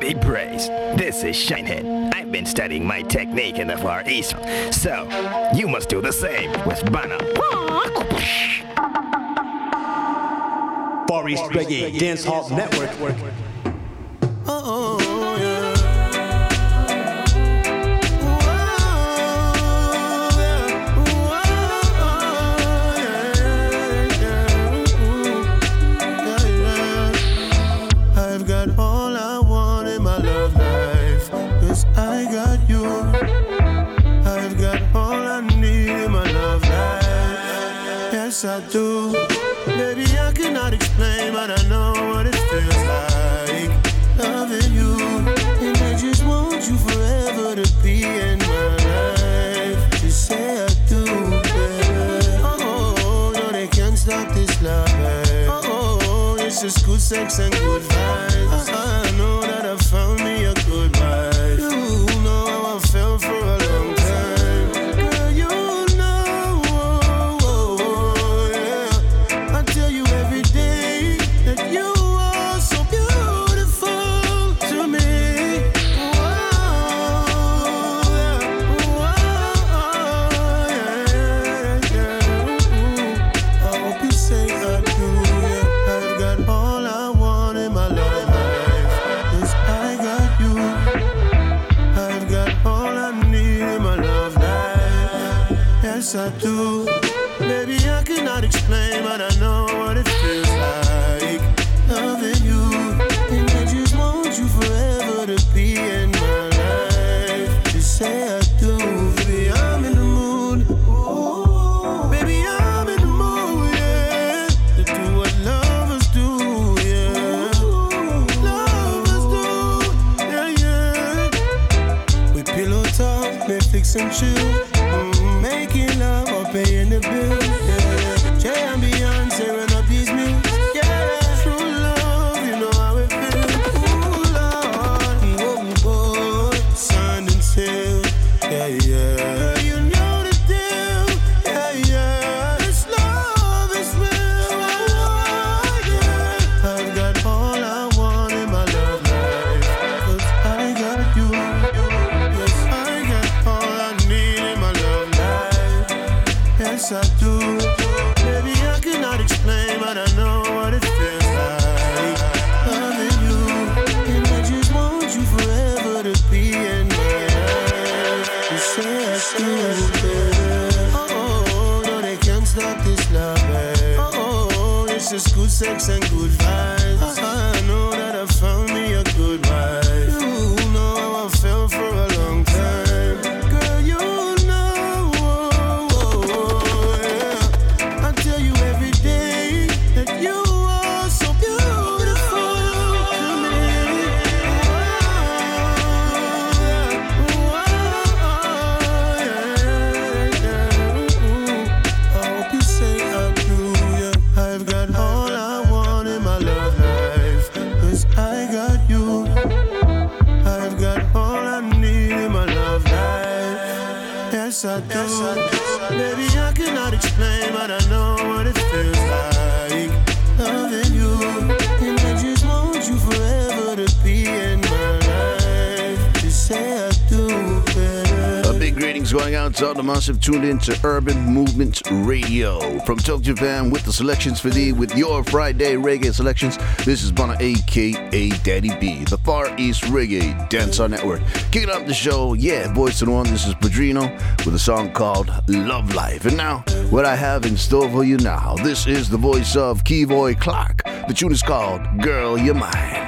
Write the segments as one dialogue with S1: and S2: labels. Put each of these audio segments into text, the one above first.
S1: be praised. This is Shinehead. I've been studying my technique in the Far East, so you must do the same with Bana.
S2: Far East Reggae Dance Hall Network.
S3: yes I do. Baby, I cannot explain, but I know what it feels like loving you. And I just want you forever to be in my life. Just say I do, baby. Oh, oh, no, they can't stop this love. Oh, oh, it's just good sex and good vibes.
S4: Thanks going out to all the massive tuned in to Urban Movement Radio. From Tokyo Japan with the selections for thee with your Friday reggae selections. This is Bana aka Daddy B, the Far East Reggae Dance Network. Kicking up the show, yeah, voice and one, this is Padrino with a song called Love Life. And now, what I have in store for you now, this is the voice of Keyboy Clark. The tune is called Girl You're Mine.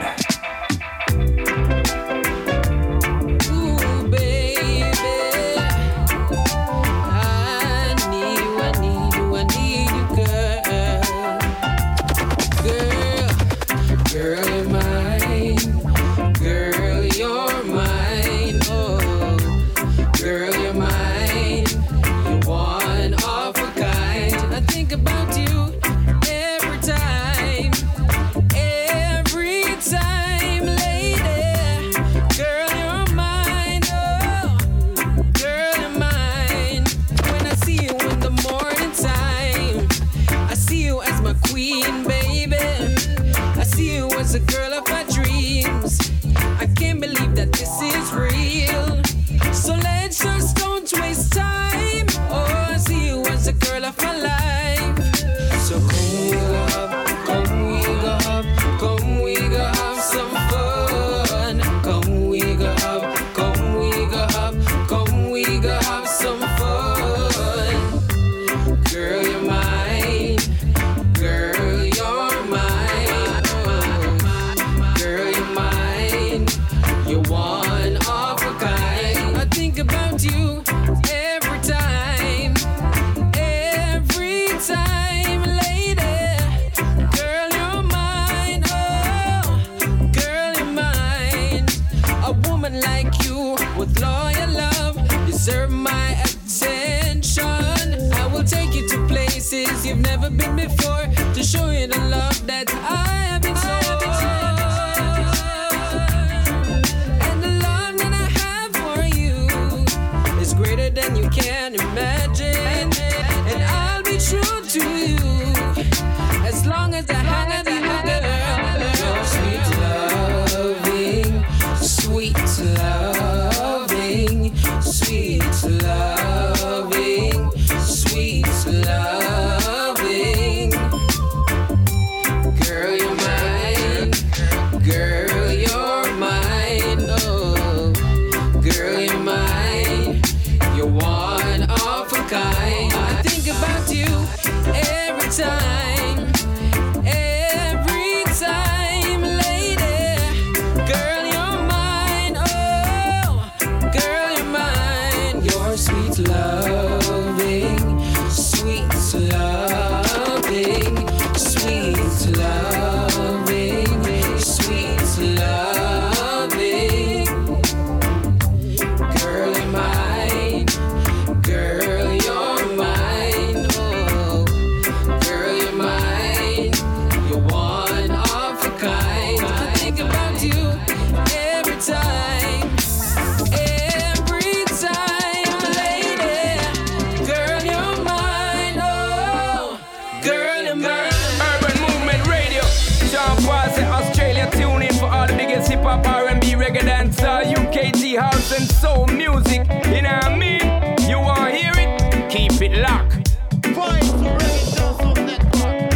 S5: soul music. You know what I mean? You wanna hear it? Keep it locked.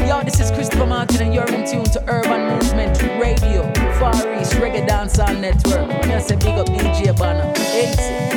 S6: Yo, this is Christopher Martin, and you're in tune to Urban Movement Radio, Far East Reggae Dancehall Network. I'm say big up DJ Banner.
S7: 80.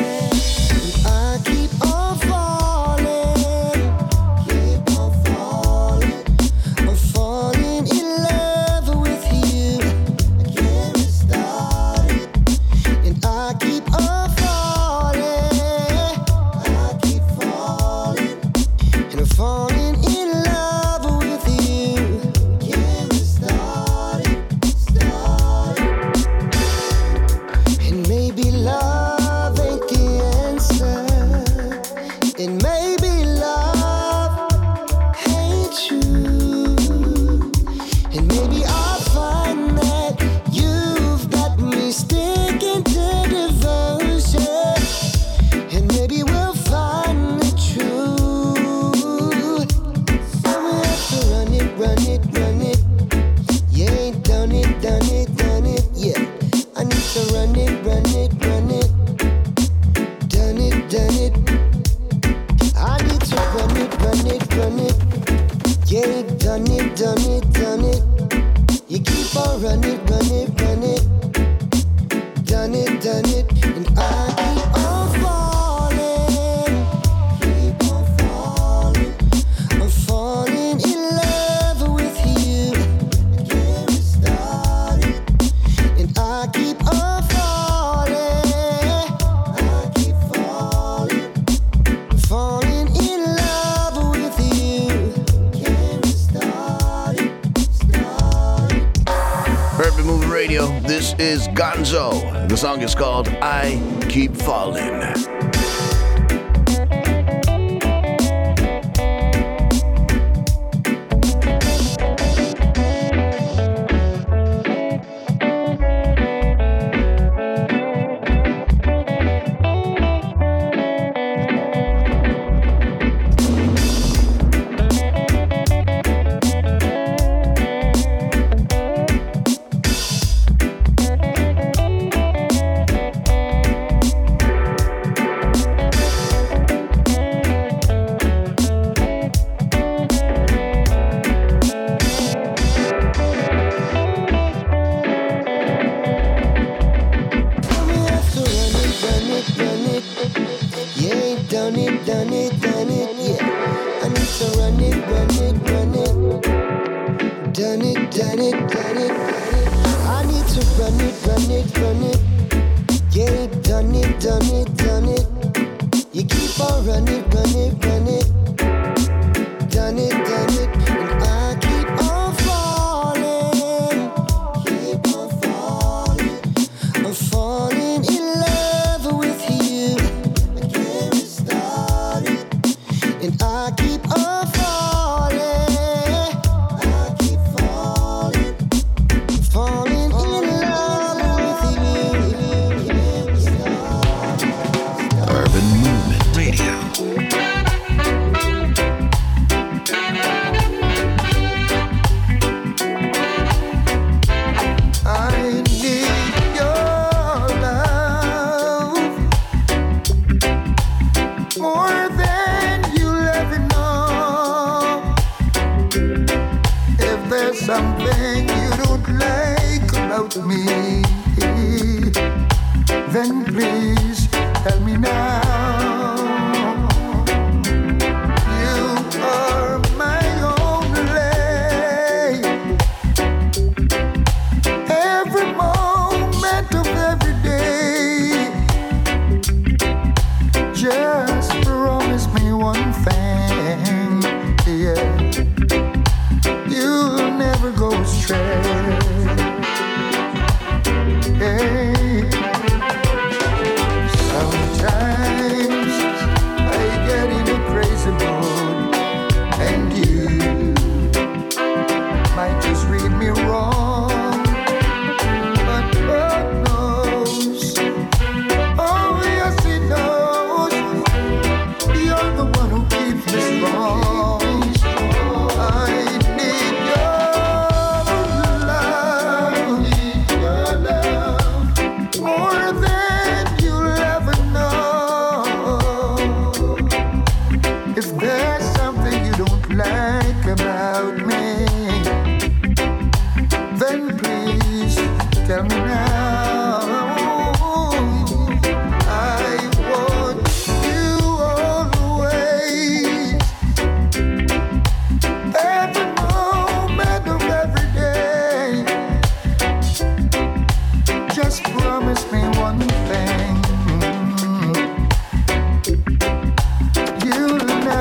S7: is Gonzo. The song is called I Keep Falling.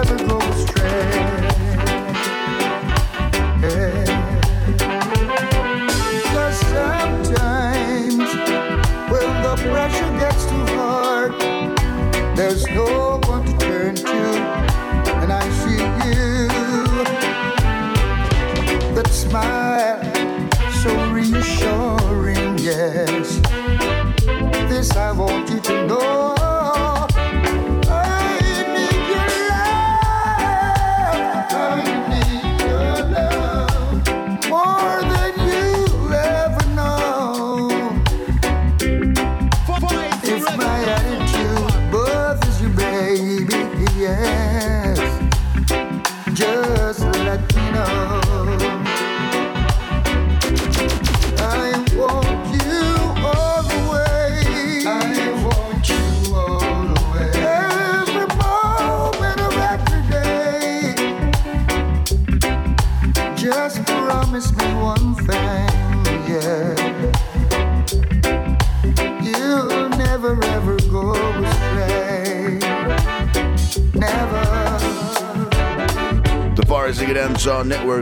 S8: never go astray.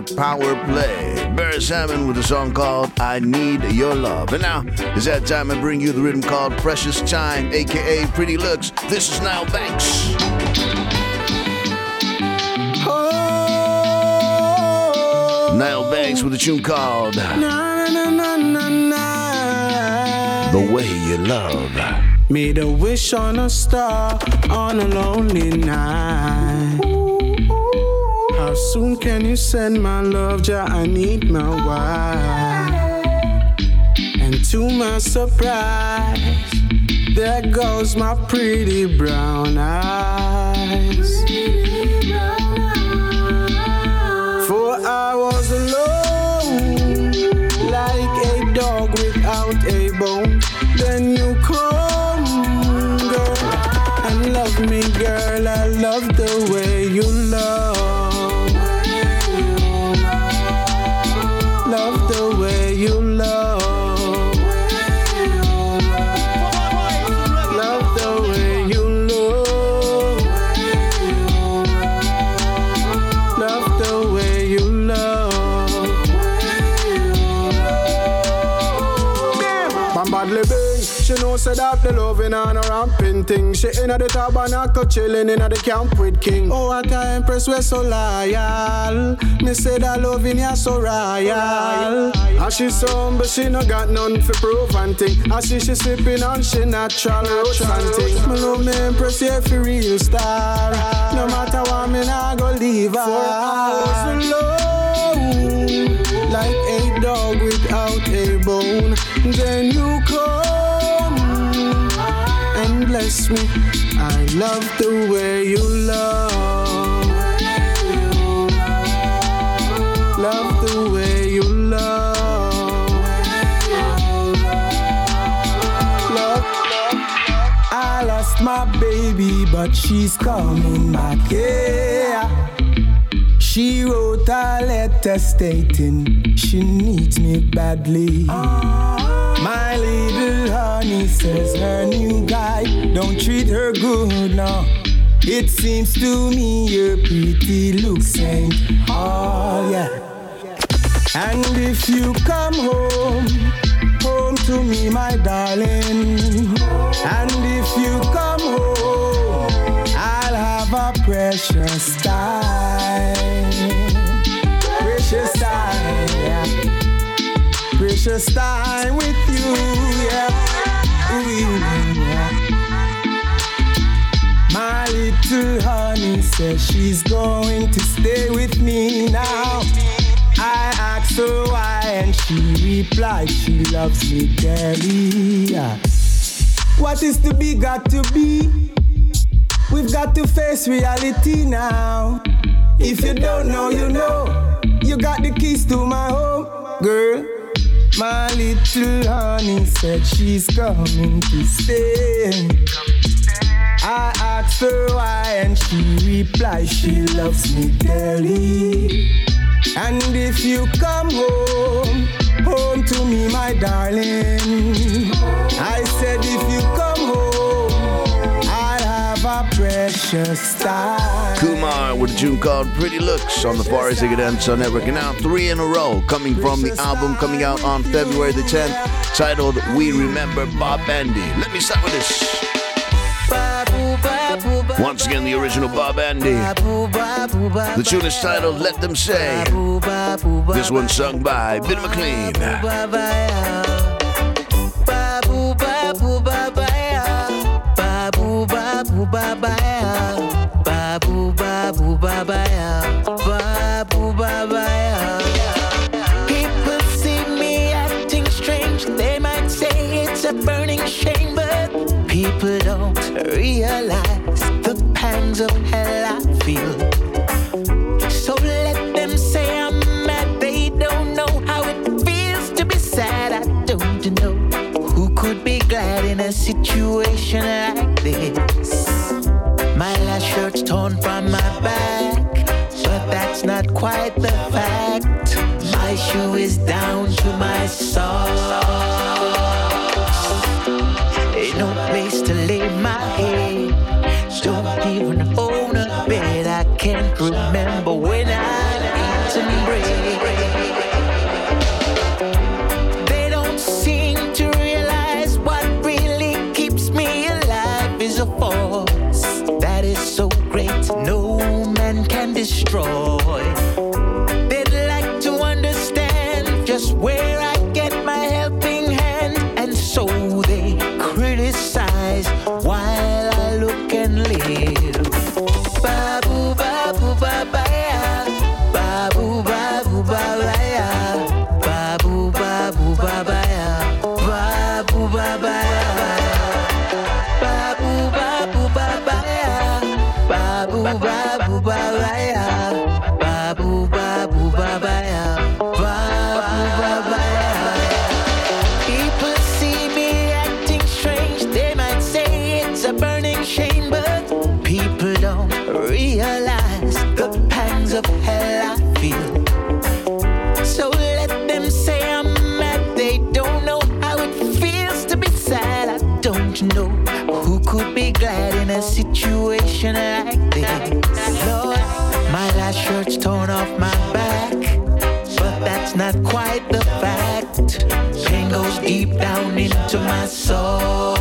S4: for Power Play. Barry Salmon with a song called I Need Your Love. And now it's that time I bring you the rhythm called Precious Time, aka Pretty Looks. This is Now Banks. Oh, Nile Banks with a tune called The Way You Love.
S9: Made a wish on a star on a lonely night soon can you send my love? Ja, I need my wife. And to my surprise, there goes my pretty brown eyes.
S10: From badly bing. She know say that the loving on a ramping thing. She inna the tabernacle chilling inna the camp with king. Oh, what a empress we so loyal. Me say that loving ya so royal. And she some but she no got none for proof and thing. I see she sipping on she natural roots and thing. Me love me empress yeah for real star. No matter what me nah go leave her. For hours alone, bless me. I love the way you love. Love the way you love. Love. I lost my baby, but she's coming back. Yeah. She wrote a letter stating she needs me badly. My little honey says her new guy don't treat her good now. It seems to me your pretty looks ain't all, yeah. And if you come home, home to me, my darling. And if you come home, I'll have a precious time. Precious time, yeah. Precious time with you, yeah. Yeah. My little honey says she's going to stay with me now. I asked her why, and she replied she loves me dearly. Yeah. What is to be got to be? We've got to face reality now. If you don't know, you know. You got the keys to my home, girl. My little honey said she's coming to stay. I asked her why, and she replied she loves me dearly. And if you come home, home to me, my darling. I said, if you time.
S4: Kumar with a tune called Pretty Looks on the Far East Reggae Dance Network. And now three in a row coming from the album coming out on February the 10th titled We Remember Bob Andy. Let me start with this. Once again, the original Bob Andy. The tune is titled Let Them Say. This one sung by Billy McLean.
S11: People see me acting strange. They might say it's a burning shame, but people don't realize the pangs of hell I feel. So let them say I'm mad. They don't know how it feels to be sad. I don't know who could be glad in a situation like quite the fact. My shoe is down to my socks. Ain't no place to lay my head. Don't even own a bed. I can't remember when I've shirt's torn off my back, but that's not quite the fact. Pain goes deep down into my soul.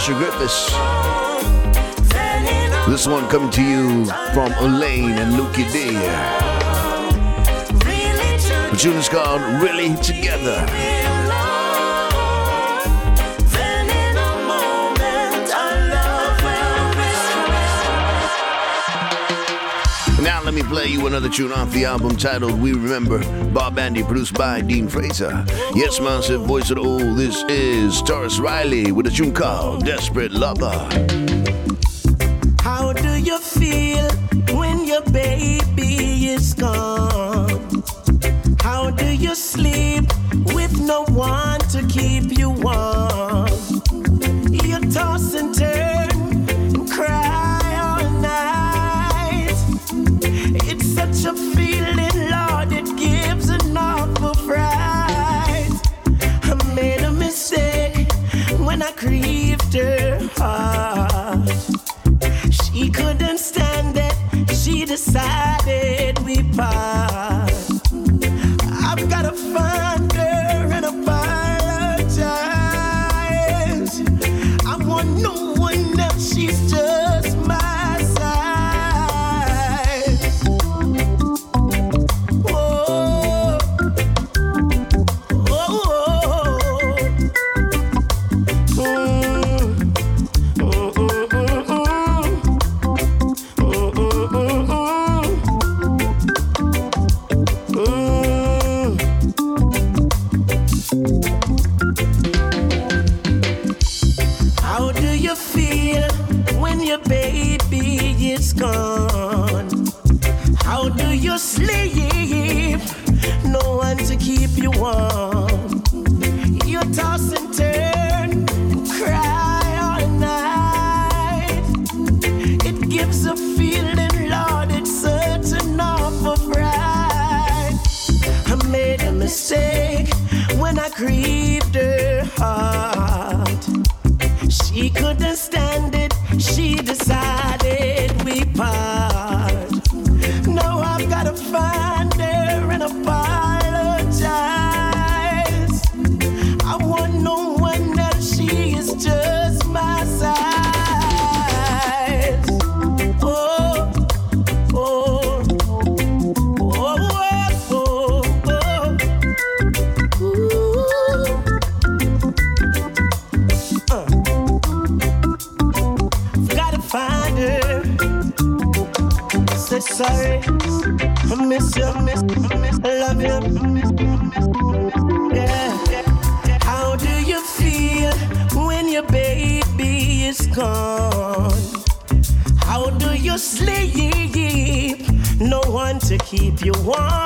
S4: Marcia Griffiths. another tune off the album titled We Remember, Bob Andy, produced by Dean Fraser. Yes, massive voice at all, this is Tarrus Riley with a tune called Desperate Lover.
S12: How do you feel when your baby is gone? one.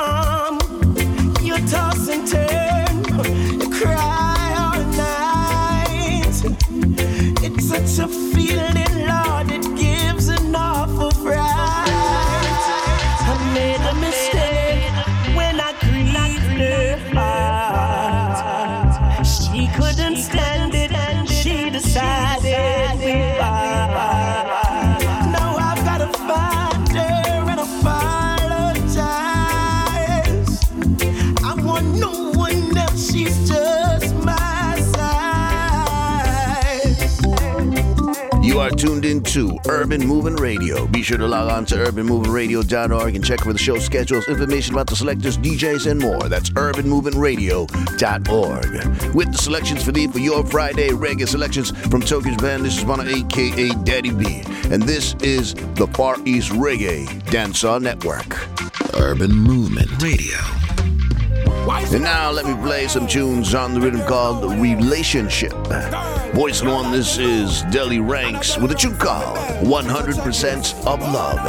S12: to
S4: Urban Movement Radio. Be sure to log on to urbanmovingradio.org and check for the show schedules, information about the selectors, DJs, and more. That's urbanmovingradio.org. With the selections for the for your Friday reggae selections from Tokyo's band, this is Mana, aka Daddy B, and this is the Far East Reggae Dancehall Network. Urban Movement Radio. And now let me play some tunes on the rhythm called Relationship. Voicing one, this is Delly Ranx with a tune called 100%
S10: of Love.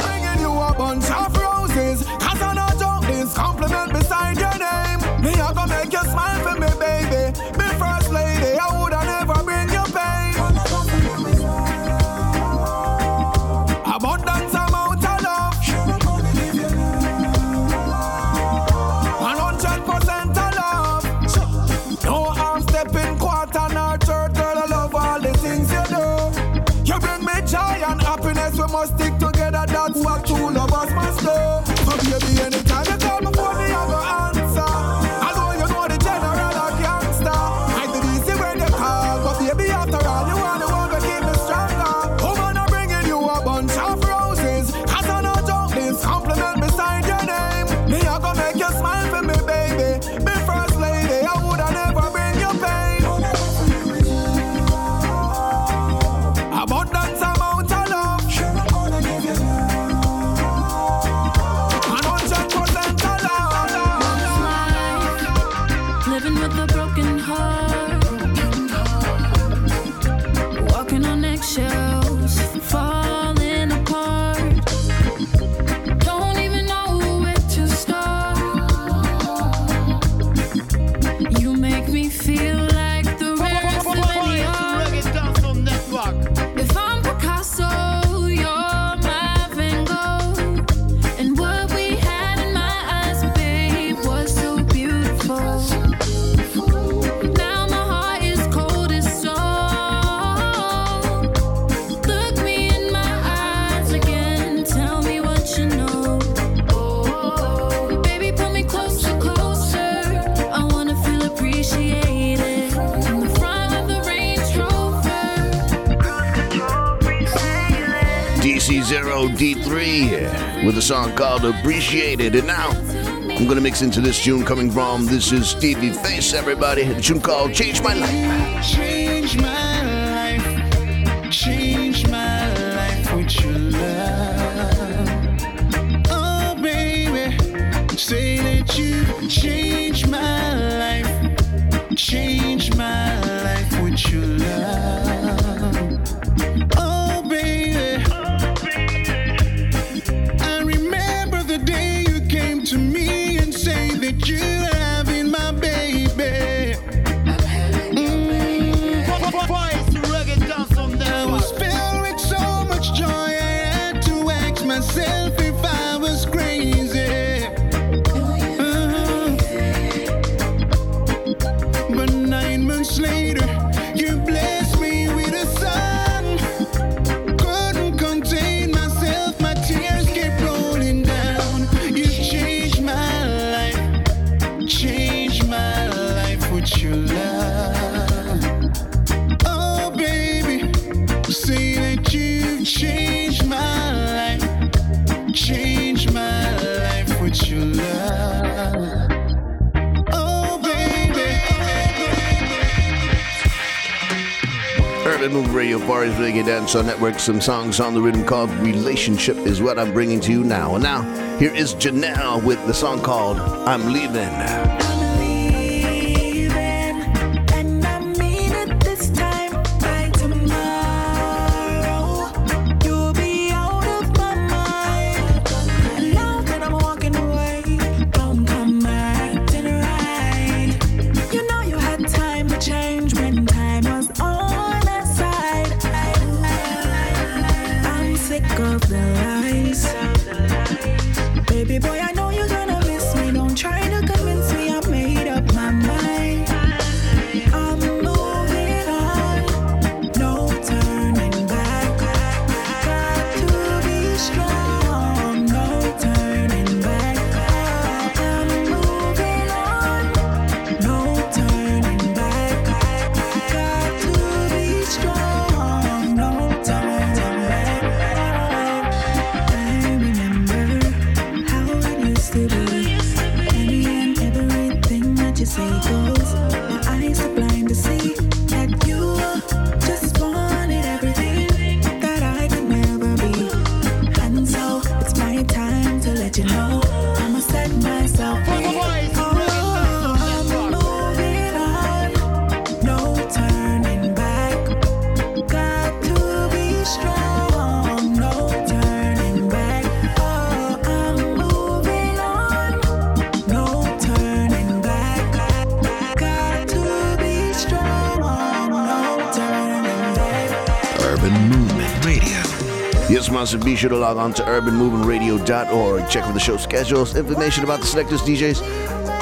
S13: D0D3 with a
S4: song called Appreciated. And now I'm gonna mix into this tune coming from this is Stevie Face, everybody. The tune called Change My Life.
S14: Change my life, change my life with your love. Oh baby, say that you change my life, change my life with your love.
S15: Radio, Far East Reggae Dancehall Network. Some songs on the rhythm called Relationship is what I'm bringing to you now. And now, here is Janelle with the song called I'm Leaving. Sure to log on to urbanmovementradio.org. Check for the show schedules, information about the selectors, DJs.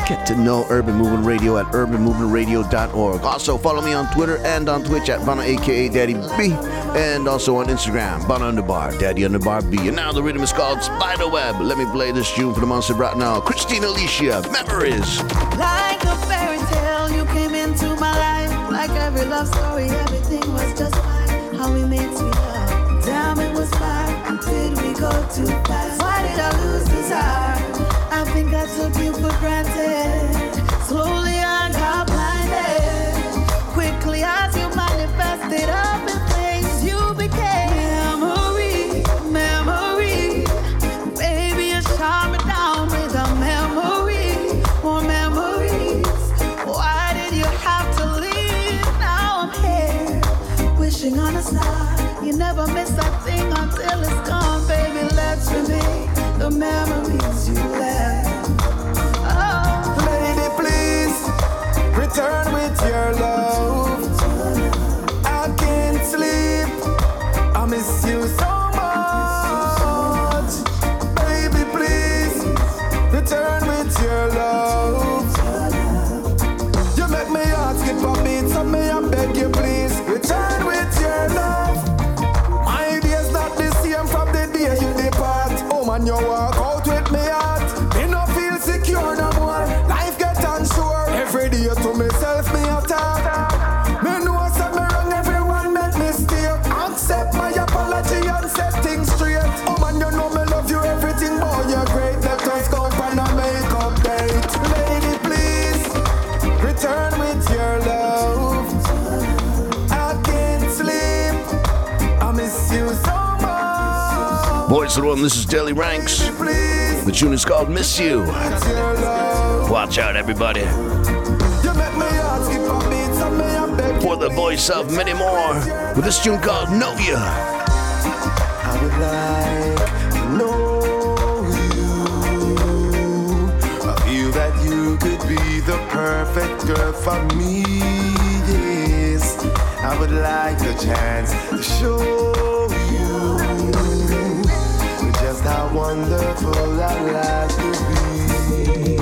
S15: Get to know Urban Movement Radio at urbanmovementradio.org. Also, follow me on Twitter and on Twitch at Bana, aka Daddy B, and also on Instagram, Bana Underbar, Daddy Underbar B. And now the rhythm is called Spiderweb. Let me play this tune for the Monster right now. Christina Alicia, Memories.
S10: Like a fairy tale, you came into my life. Like every love story, everything was just fine. How we made sweet love. Damn, it was fine. Did we go too fast? Why did I lose desire? I think I took you for granted. Slowly I got blinded. Quickly as you manifested up to the
S15: one, this is Delly Ranx. The tune is called Miss You. Watch out, everybody. For the voice of many more, with this tune called Novia.
S8: I would like to know you. I feel that you could be the perfect girl for me. Yes, I would like the chance to show wonderful our life could be.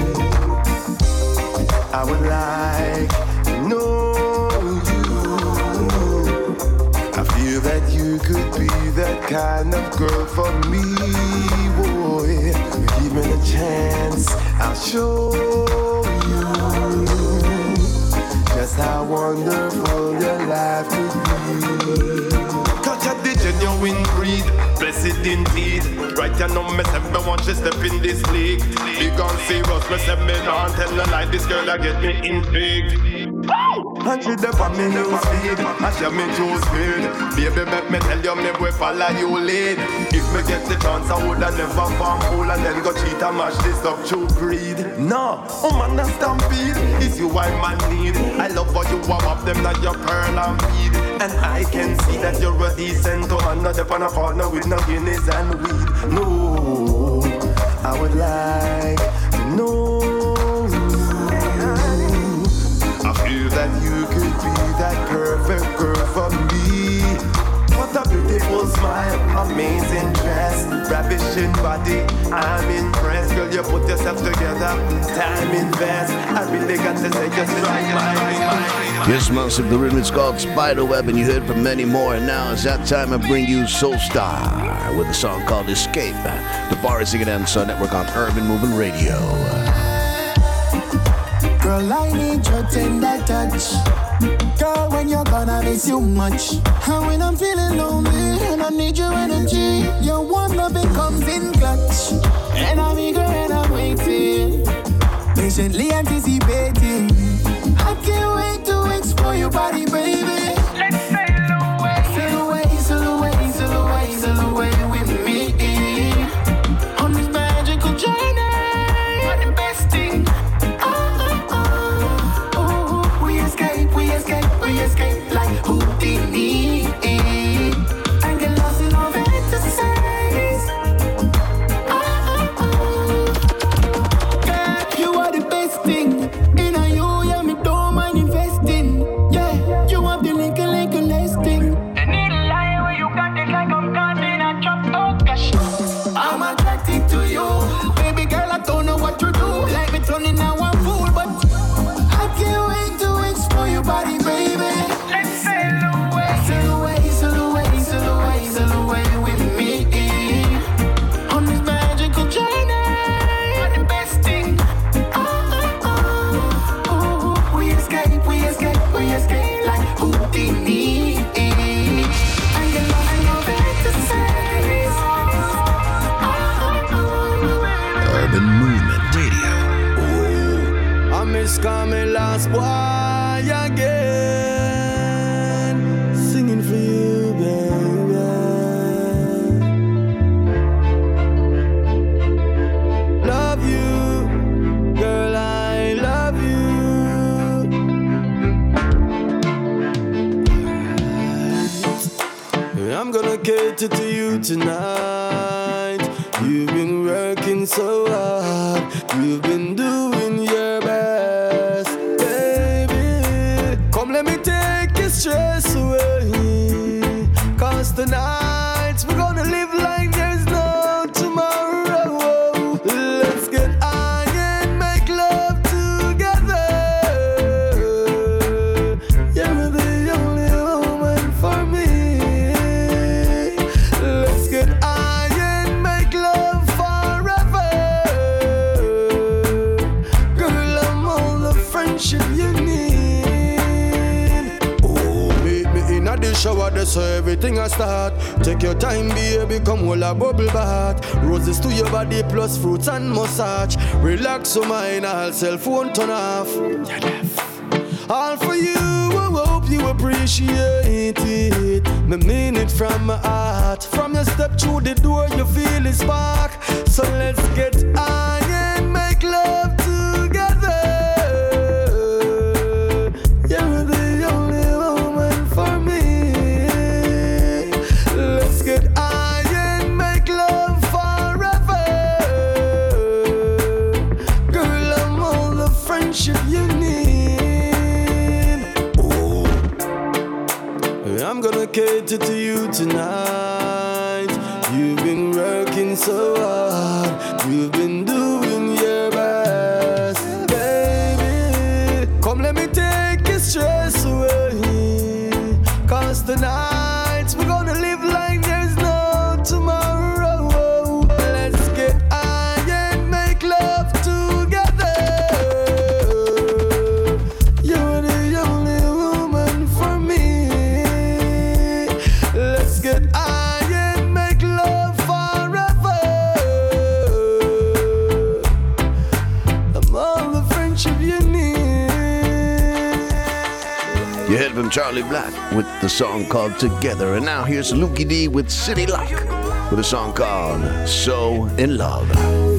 S8: I would like to know you. I feel that you could be that kind of girl for me, boy. Give me the chance, I'll show you just how wonderful your life could be. Cause you're the genuine breed. Blessed indeed. Right you know say me you step in this league. Big and serious, me say me not tell a lie. This girl I get me intrigued. And she dey on me news feed And she me choose speed. Baby make me tell you me boy follow you lead. If me get the chance I woulda never farm fool And then go cheat and mash this up through greed. No, man a stampede. It's you I man need. I love how you warm up them like your pearl and bead. And I can see that you're a decent man Not up on a corner with no guineas and weed. No, I would like to know perfect girl for me. What a beautiful smile, amazing dress, ravishing body. I'm impressed, girl. You put yourself together, time invest. I really got to say, just strike my mind.
S4: Yes, Massive, the rhythm is called Spiderweb, and you heard from many more. And now it's that time I bring you Soul Star with a song called Escape. The bar is singing on Sun Network on Urban Movement Radio.
S16: Girl, I need your tender touch. When you're gone, I miss you much. And when I'm feeling lonely and I need your energy, your warm loving comes in clutch. And I'm eager and I'm waiting, patiently anticipating. I can't wait to explore your body, baby.
S10: Gonna to you tonight. You've been working so hard. You've been I start. Take your time, baby, come hold a bubble bath. Roses to your body, plus fruits and massage. Relax your mind, all cell phone turn off. All for you, I hope you appreciate it. Me mean it from my heart. From your step through the door, you feel it spark. So let's get Cater to you tonight. You've been working so
S3: Charlie Black with the song called Together. And now here's Lukie D with City Lock with a song called So in Love.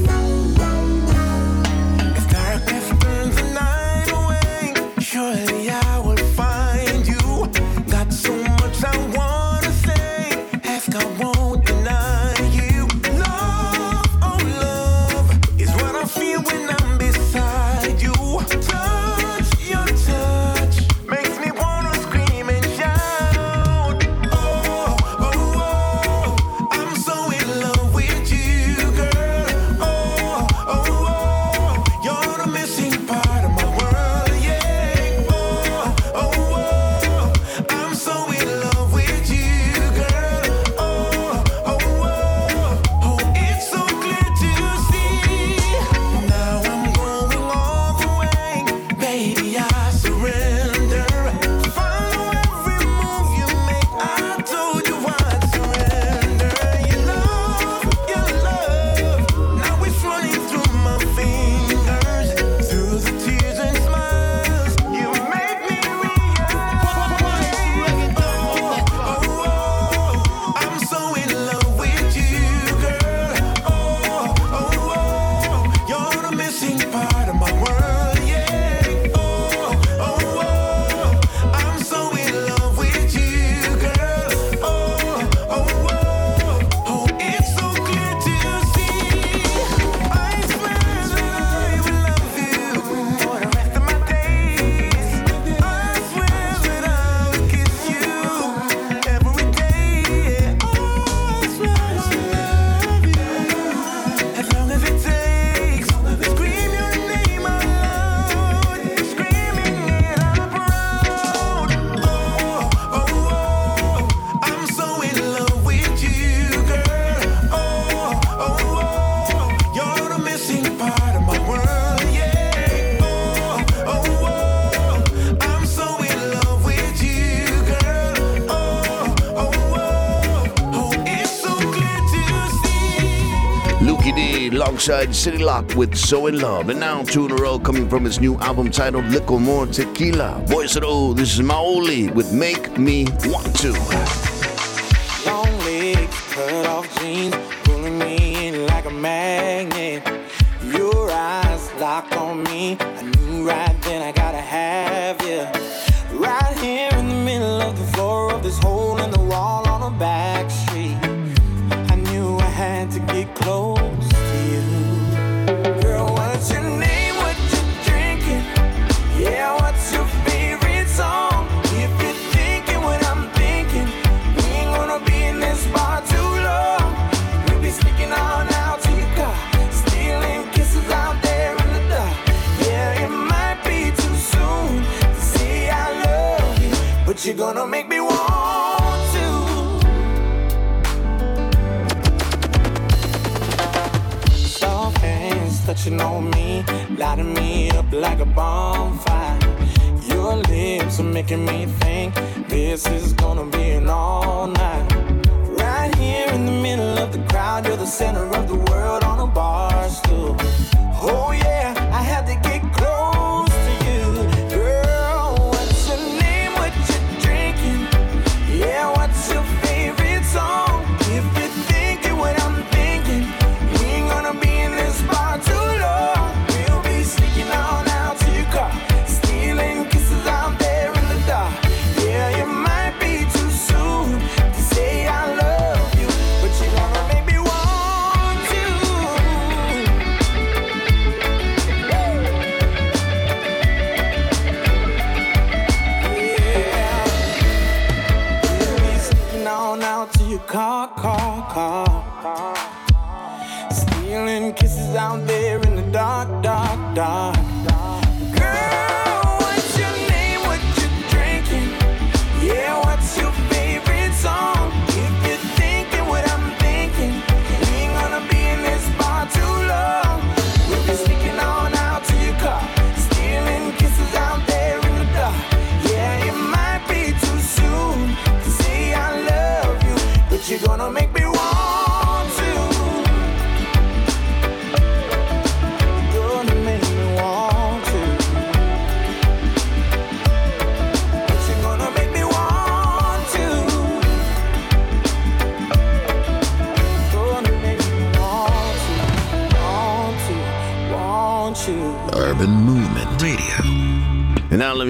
S4: Block with So In Love. And
S3: now two in a row coming from his new album titled Little More Tequila. Voice it all. this is Maoli with Make Me Want To.
S12: touching on me, lighting me up like a bonfire. Your lips are making me think this is gonna be an all night. Right here in the middle of the crowd, you're the center of the world on a bar stool. Oh yeah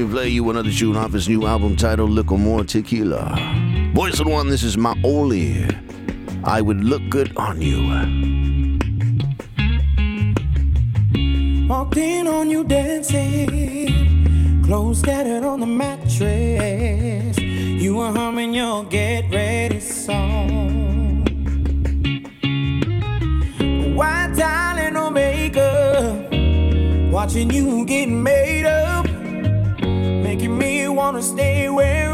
S4: play you another tune off his new album titled Little More Tequila. Boys and One, this is my only. I would look good on you.
S17: Walked in on you dancing, clothes scattered on the mattress. You were humming your get ready song. White darling, no makeup, watching you get made up wanna stay where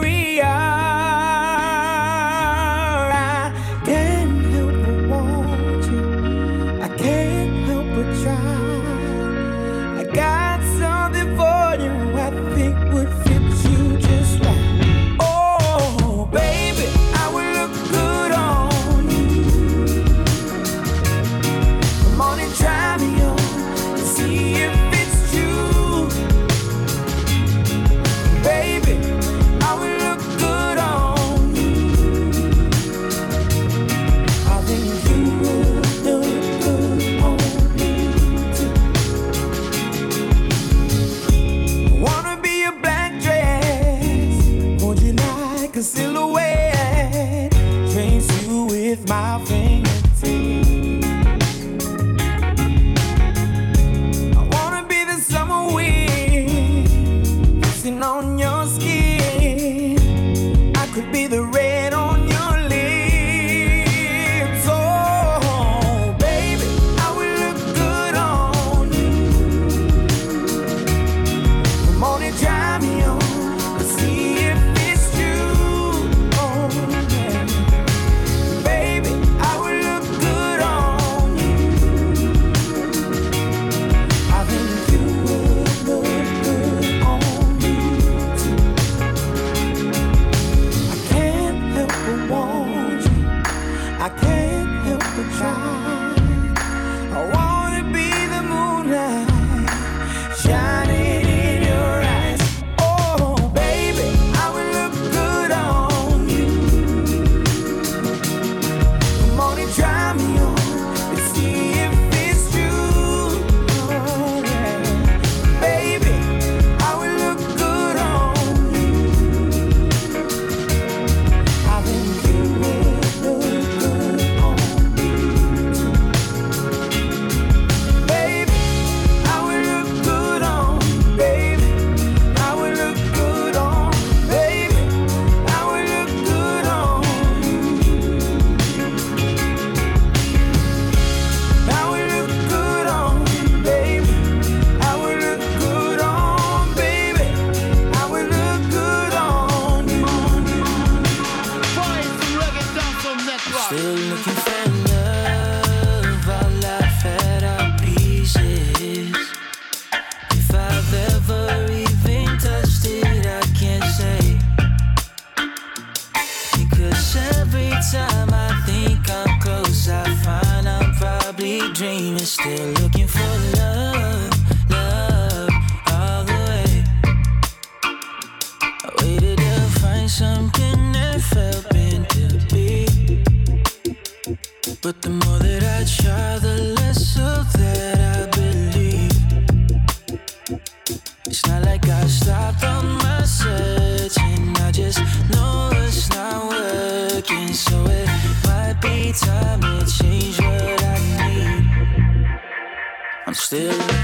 S11: still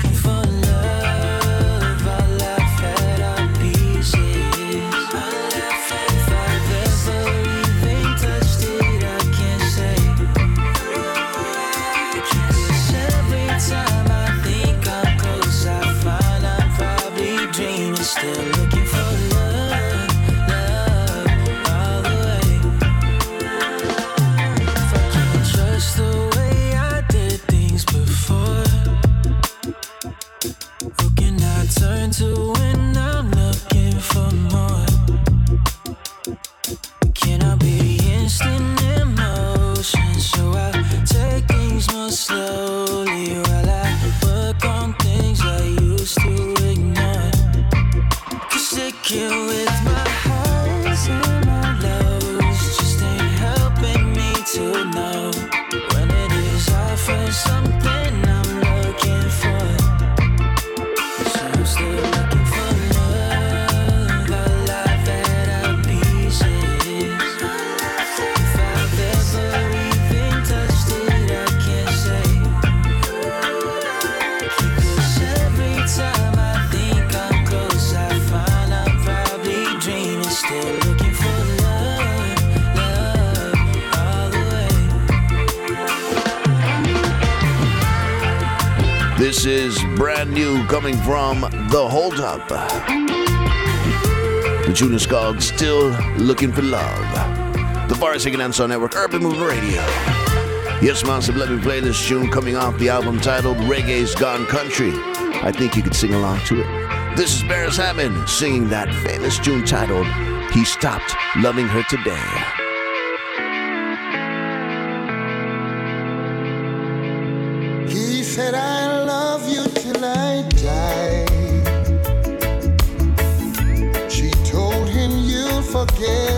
S4: called Still Looking for Love. The Forest Second Answer Network, Urban Movement Radio. Yes, Massive, let me play this tune coming off the album titled Reggae's Gone Country. I think you could sing along to it. This is Beres Hammond singing that famous tune titled He Stopped Loving Her Today.
S8: You'll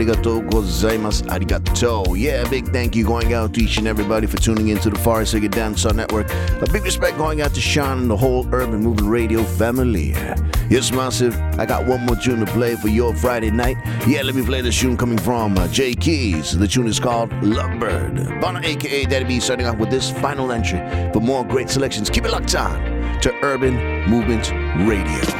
S8: Arigato gozaimasu. Arigato. Yeah,
S4: big thank you going out to each and everybody for tuning in to the Far Sega Dance Network. A big respect going out to Sean and the whole Urban Movement Radio family. Yes, Massive, I got one more tune to play for your Friday night. Yeah, let me play this tune coming from uh, Keys. The tune is called Lovebird. Bono, aka Daddy B, starting off with this final entry. For more great selections, keep it locked on to Urban Movement Radio.